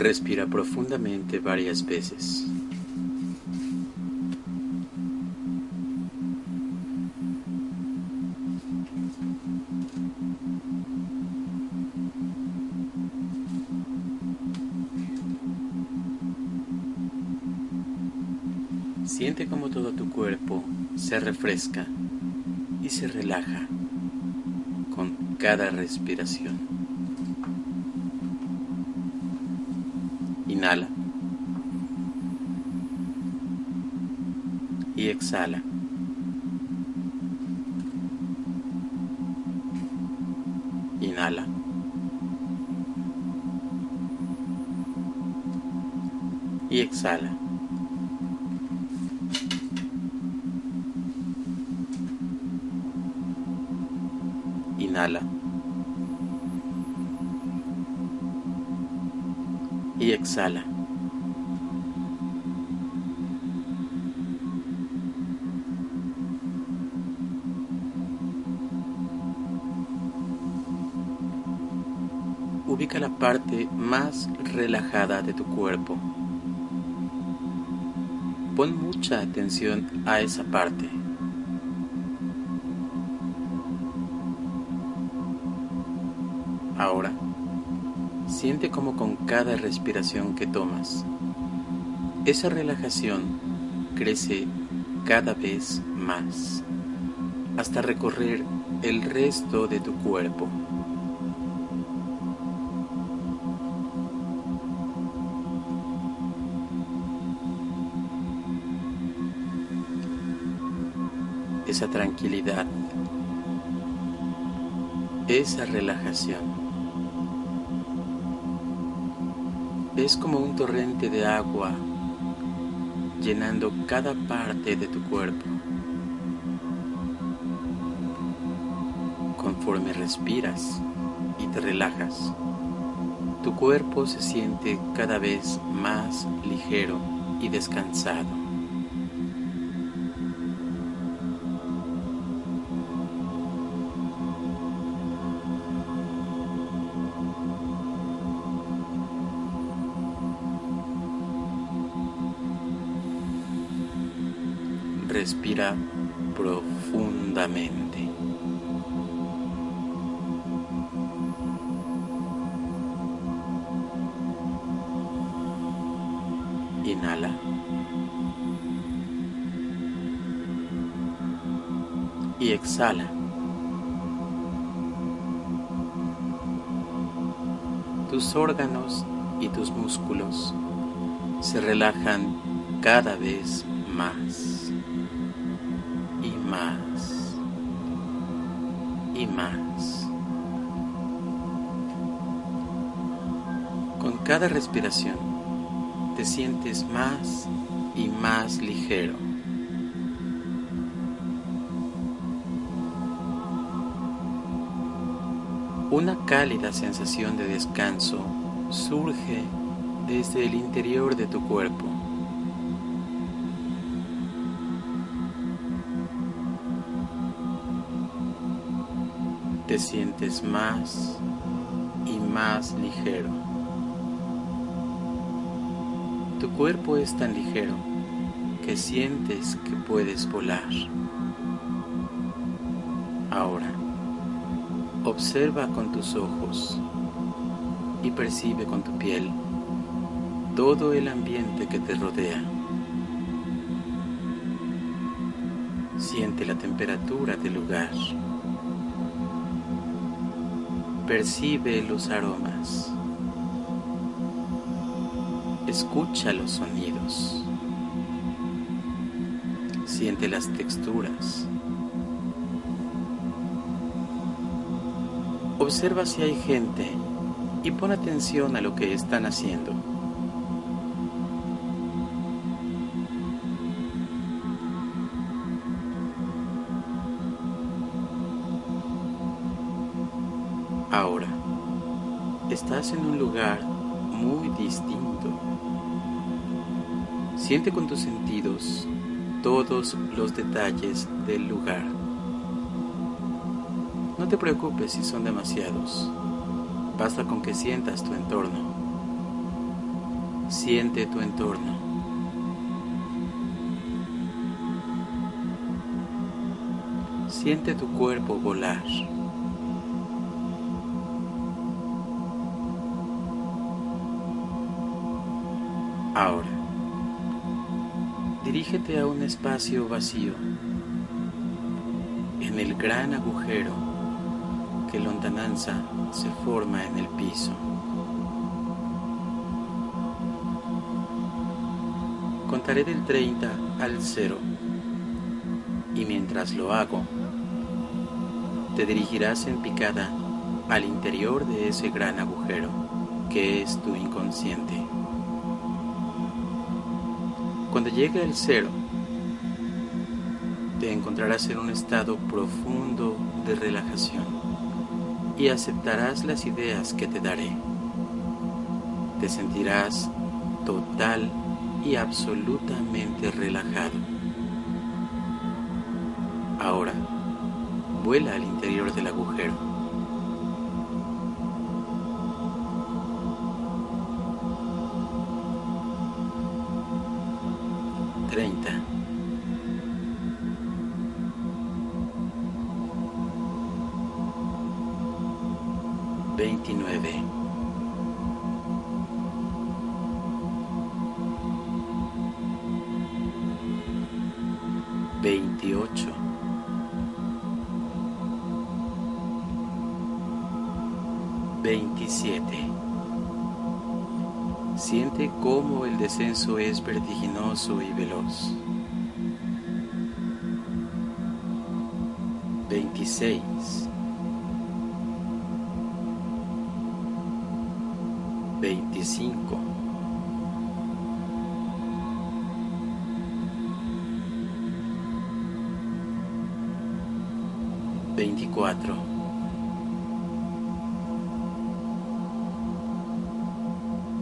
Respira profundamente varias veces. Siente como todo tu cuerpo se refresca y se relaja con cada respiración. Inhala. Y exhala. Inhala. Y exhala. Inhala. Exhala. Ubica la parte más relajada de tu cuerpo. Pon mucha atención a esa parte. Siente como con cada respiración que tomas, esa relajación crece cada vez más hasta recorrer el resto de tu cuerpo. Esa tranquilidad, esa relajación. Es como un torrente de agua llenando cada parte de tu cuerpo. Conforme respiras y te relajas, tu cuerpo se siente cada vez más ligero y descansado. Inhala. Y exhala. Tus órganos y tus músculos se relajan cada vez más y más Con cada respiración te sientes más y más ligero. Una cálida sensación de descanso surge desde el interior de tu cuerpo. Sientes más y más ligero. Tu cuerpo es tan ligero que sientes que puedes volar. Ahora, observa con tus ojos y percibe con tu piel todo el ambiente que te rodea. Siente la temperatura del lugar. Percibe los aromas. Escucha los sonidos. Siente las texturas. Observa si hay gente y pon atención a lo que están haciendo. Ahora, estás en un lugar muy distinto. Siente con tus sentidos todos los detalles del lugar. No te preocupes si son demasiados. Basta con que sientas tu entorno. Siente tu entorno. Siente tu cuerpo volar. Ahora, dirígete a un espacio vacío, en el gran agujero que lontananza se forma en el piso. Contaré del 30 al 0 y mientras lo hago, te dirigirás en picada al interior de ese gran agujero que es tu inconsciente. Cuando llegue el cero, te encontrarás en un estado profundo de relajación y aceptarás las ideas que te daré. Te sentirás total y absolutamente relajado. Ahora, vuela al interior del agujero. Treinta, veintinueve, es vertiginoso y veloz. 26. 25. 24.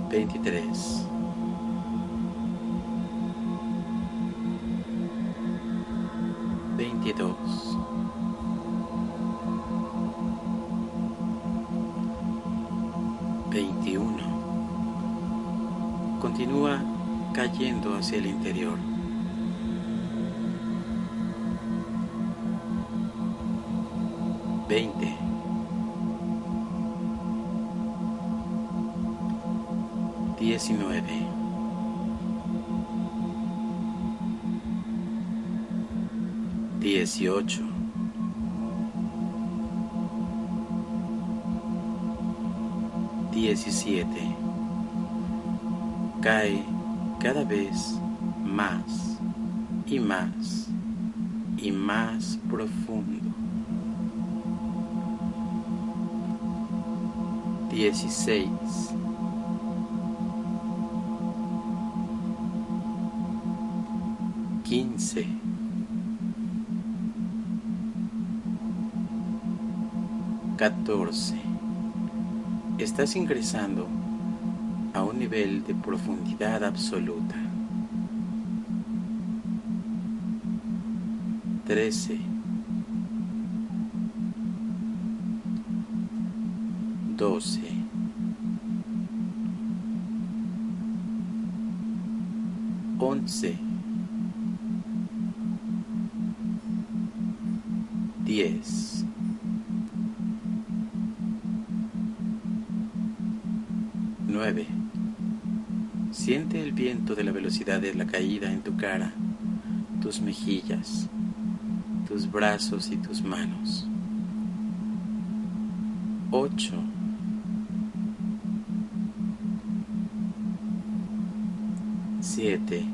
veintitrés, veintiuno. Continúa cayendo hacia el interior. 17. Cae cada vez más y más y más profundo. 16. Quince, catorce, Estás ingresando a un nivel de profundidad absoluta. Trece. Doce. Once. 10. Siente el viento de la velocidad de la caída en tu cara, tus mejillas, tus brazos y tus manos. 8. Siete.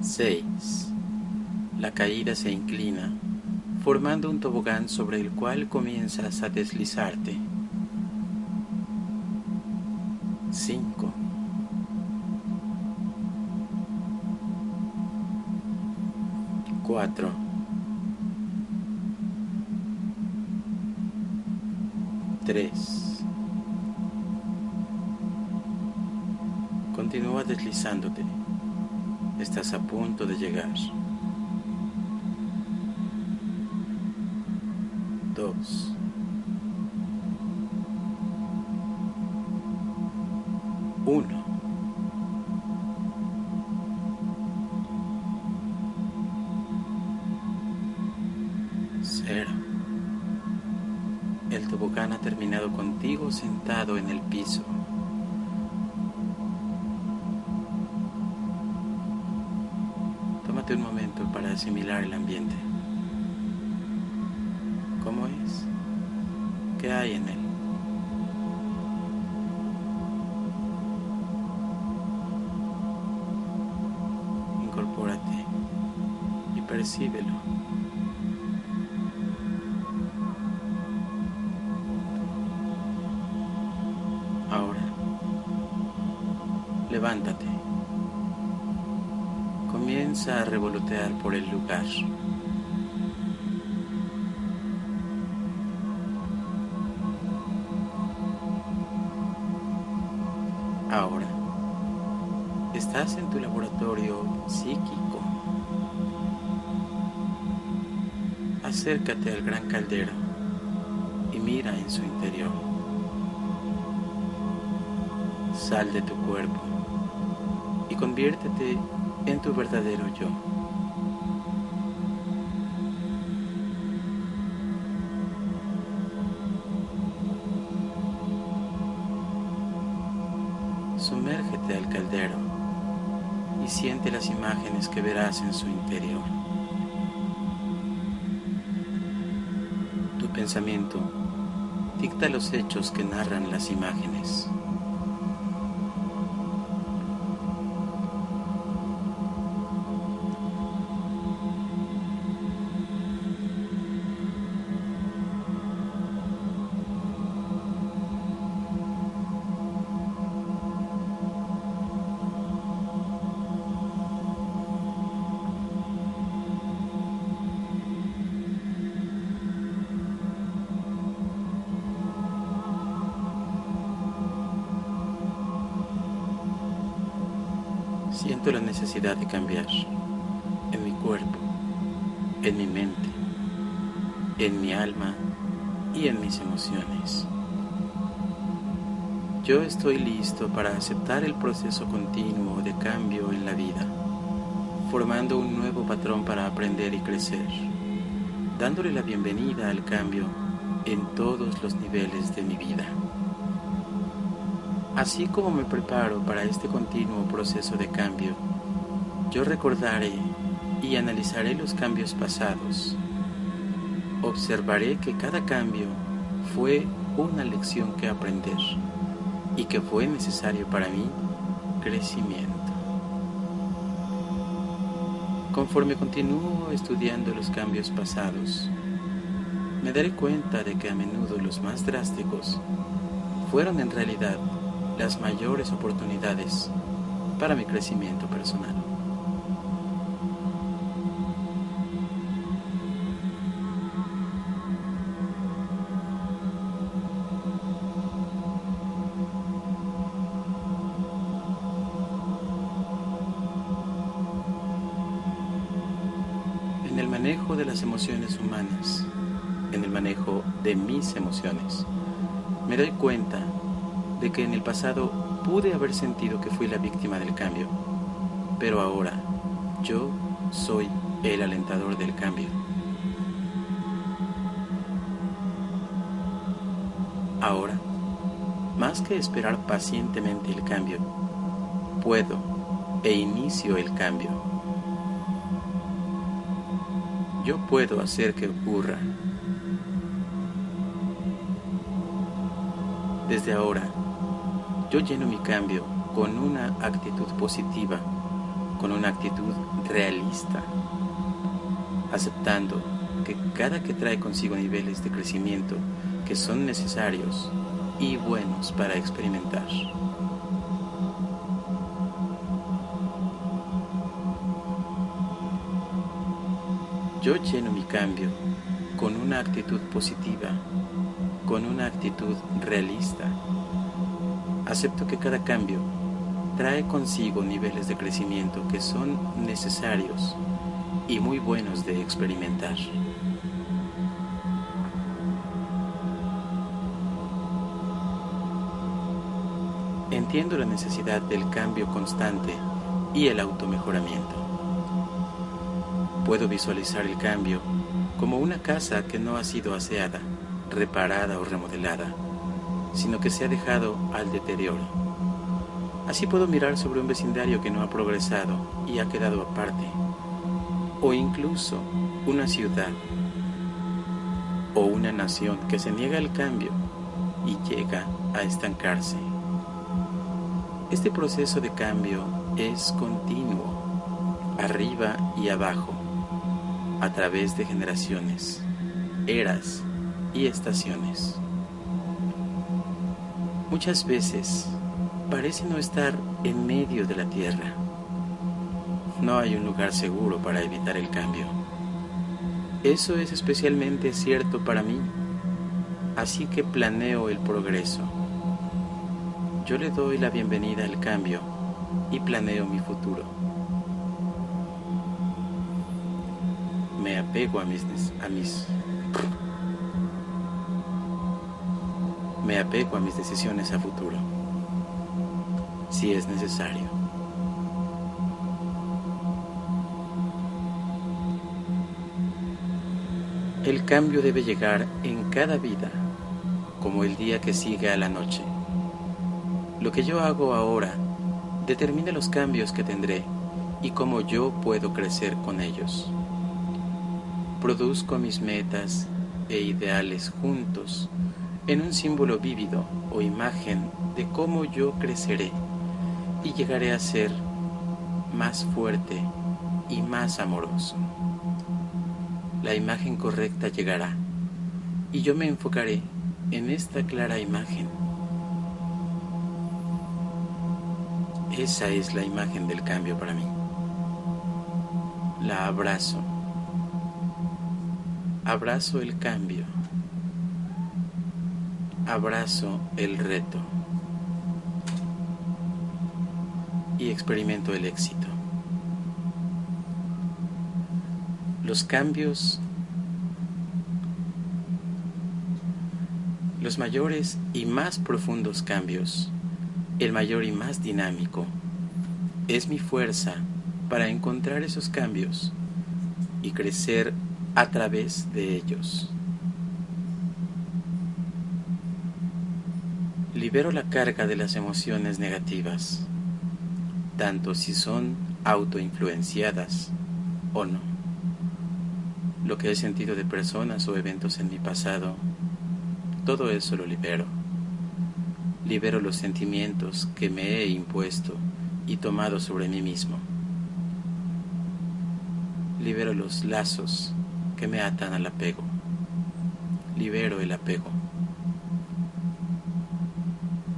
6. La caída se inclina formando un tobogán sobre el cual comienzas a deslizarte. 5 4 3 Continúa deslizándote. Estás a punto de llegar. 2 1 Cero. El tobogán ha terminado contigo sentado en el piso. Tómate un momento para asimilar el ambiente. ¿Qué hay en él? Incorpórate y percíbelo. Ahora, levántate. Comienza a revolotear por el lugar. Acércate al gran caldero y mira en su interior. Sal de tu cuerpo y conviértete en tu verdadero yo. Sumérgete al caldero y siente las imágenes que verás en su interior. Dicta los hechos que narran las imágenes. Siento la necesidad de cambiar en mi cuerpo, en mi mente, en mi alma y en mis emociones. Yo estoy listo para aceptar el proceso continuo de cambio en la vida, formando un nuevo patrón para aprender y crecer, dándole la bienvenida al cambio en todos los niveles de mi vida. Así como me preparo para este continuo proceso de cambio, yo recordaré y analizaré los cambios pasados. Observaré que cada cambio fue una lección que aprender y que fue necesario para mí crecimiento. Conforme continúo estudiando los cambios pasados, me daré cuenta de que a menudo los más drásticos fueron en realidad las mayores oportunidades para mi crecimiento personal. En el manejo de las emociones humanas, en el manejo de mis emociones, me doy cuenta de que en el pasado pude haber sentido que fui la víctima del cambio, pero ahora yo soy el alentador del cambio. Ahora, más que esperar pacientemente el cambio, puedo e inicio el cambio. Yo puedo hacer que ocurra. Desde ahora, yo lleno mi cambio con una actitud positiva, con una actitud realista, aceptando que cada que trae consigo niveles de crecimiento que son necesarios y buenos para experimentar. Yo lleno mi cambio con una actitud positiva, con una actitud realista. Acepto que cada cambio trae consigo niveles de crecimiento que son necesarios y muy buenos de experimentar. Entiendo la necesidad del cambio constante y el automejoramiento. Puedo visualizar el cambio como una casa que no ha sido aseada, reparada o remodelada, sino que se ha dejado al deterioro. Así puedo mirar sobre un vecindario que no ha progresado y ha quedado aparte, o incluso una ciudad o una nación que se niega al cambio y llega a estancarse. Este proceso de cambio es continuo, arriba y abajo, a través de generaciones, eras y estaciones. Muchas veces parece no estar en medio de la tierra. No hay un lugar seguro para evitar el cambio. Eso es especialmente cierto para mí, así que planeo el progreso yo le doy la bienvenida al cambio y planeo mi futuro. Me apego a mis, me apego a mis decisiones a futuro, si es necesario. El cambio debe llegar en cada vida, como el día que sigue a la noche. Lo que yo hago ahora determina los cambios que tendré y cómo yo puedo crecer con ellos. Produzco mis metas e ideales juntos en un símbolo vívido o imagen de cómo yo creceré y llegaré a ser más fuerte y más amoroso. La imagen correcta llegará y yo me enfocaré en esta clara imagen Esa es la imagen del cambio para mí. La abrazo. Abrazo el cambio. Abrazo el reto. Y experimento el éxito. Los cambios, los mayores y más profundos cambios el mayor y más dinámico, es mi fuerza para encontrar esos cambios y crecer a través de ellos. Libero la carga de las emociones negativas, tanto si son autoinfluenciadas o no. Lo que he sentido de personas o eventos en mi pasado, todo eso lo libero libero los sentimientos que me he impuesto y tomado sobre mí mismo. Libero los lazos que me atan al apego. Libero el apego.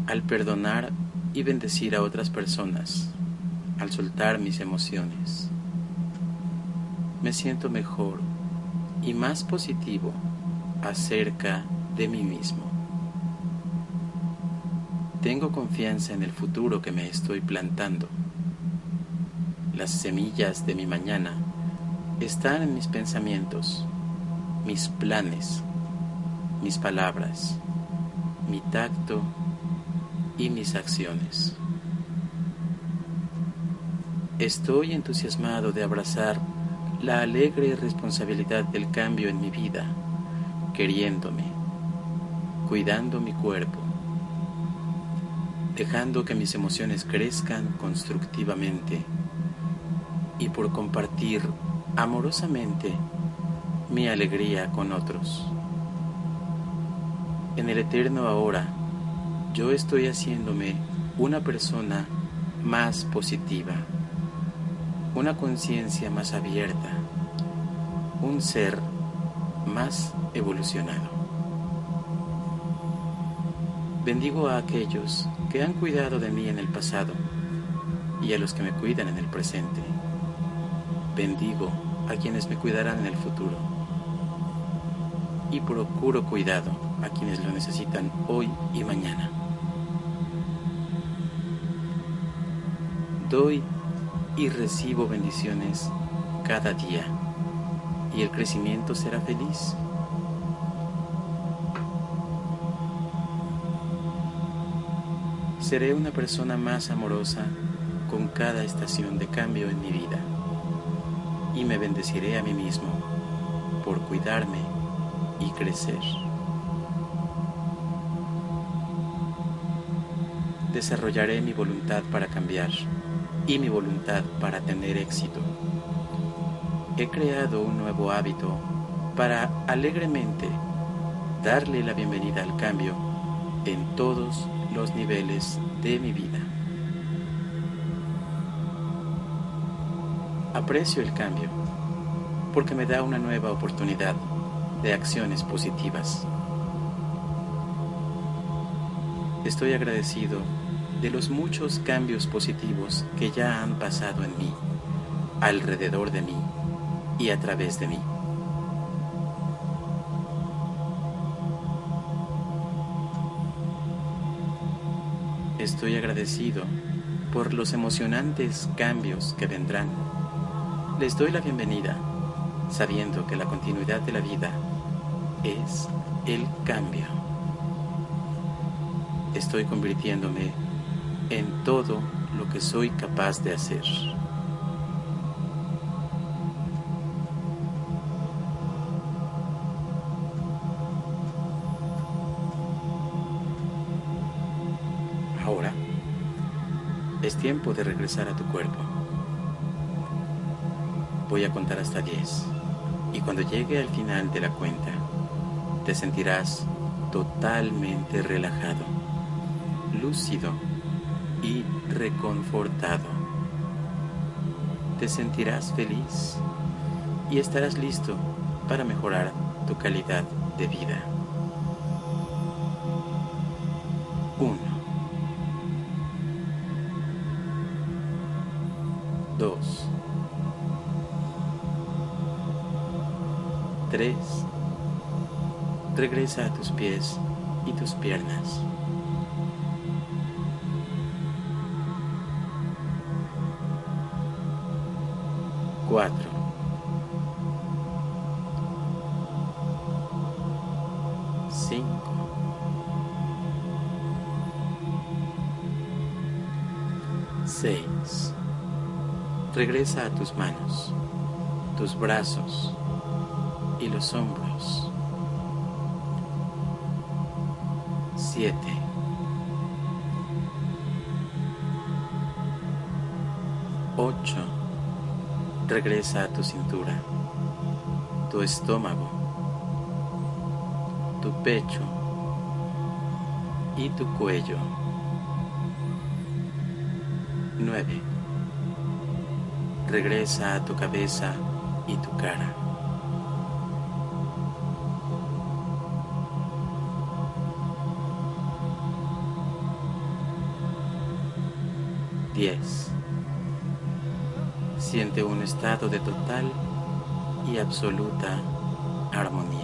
Al perdonar y bendecir a otras personas, al soltar mis emociones, me siento mejor y más positivo acerca de mí mismo. Tengo confianza en el futuro que me estoy plantando. Las semillas de mi mañana están en mis pensamientos, mis planes, mis palabras, mi tacto y mis acciones. Estoy entusiasmado de abrazar la alegre responsabilidad del cambio en mi vida, queriéndome, cuidando mi cuerpo, dejando que mis emociones crezcan constructivamente y por compartir amorosamente mi alegría con otros. En el eterno ahora, yo estoy haciéndome una persona más positiva, una conciencia más abierta, un ser más evolucionado. Bendigo a aquellos que han cuidado de mí en el pasado y a los que me cuidan en el presente. Bendigo a quienes me cuidarán en el futuro. Y procuro cuidado a quienes lo necesitan hoy y mañana. Doy y recibo bendiciones cada día y el crecimiento será feliz. Seré una persona más amorosa con cada estación de cambio en mi vida y me bendeciré a mí mismo por cuidarme y crecer. Desarrollaré mi voluntad para cambiar y mi voluntad para tener éxito. He creado un nuevo hábito para alegremente darle la bienvenida al cambio en todos los niveles de mi vida. Aprecio el cambio porque me da una nueva oportunidad de acciones positivas. Estoy agradecido de los muchos cambios positivos que ya han pasado en mí, alrededor de mí y a través de mí. Estoy agradecido por los emocionantes cambios que vendrán. Les doy la bienvenida, sabiendo que la continuidad de la vida es el cambio. Estoy convirtiéndome en todo lo que soy capaz de hacer. Ahora es tiempo de regresar a tu cuerpo. Voy a contar hasta 10 y cuando llegue al final de la cuenta te sentirás totalmente relajado, lúcido y reconfortado. Te sentirás feliz y estarás listo para mejorar tu calidad de vida. 1. 2. 3. Regresa a tus pies y tus piernas. Cuatro. Cinco. Seis. Regresa a tus manos, tus brazos y los hombros. Siete. Ocho. Regresa a tu cintura, tu estómago, tu pecho y tu cuello. 9. Regresa a tu cabeza y tu cara. Diez. Siente un estado de total y absoluta armonía.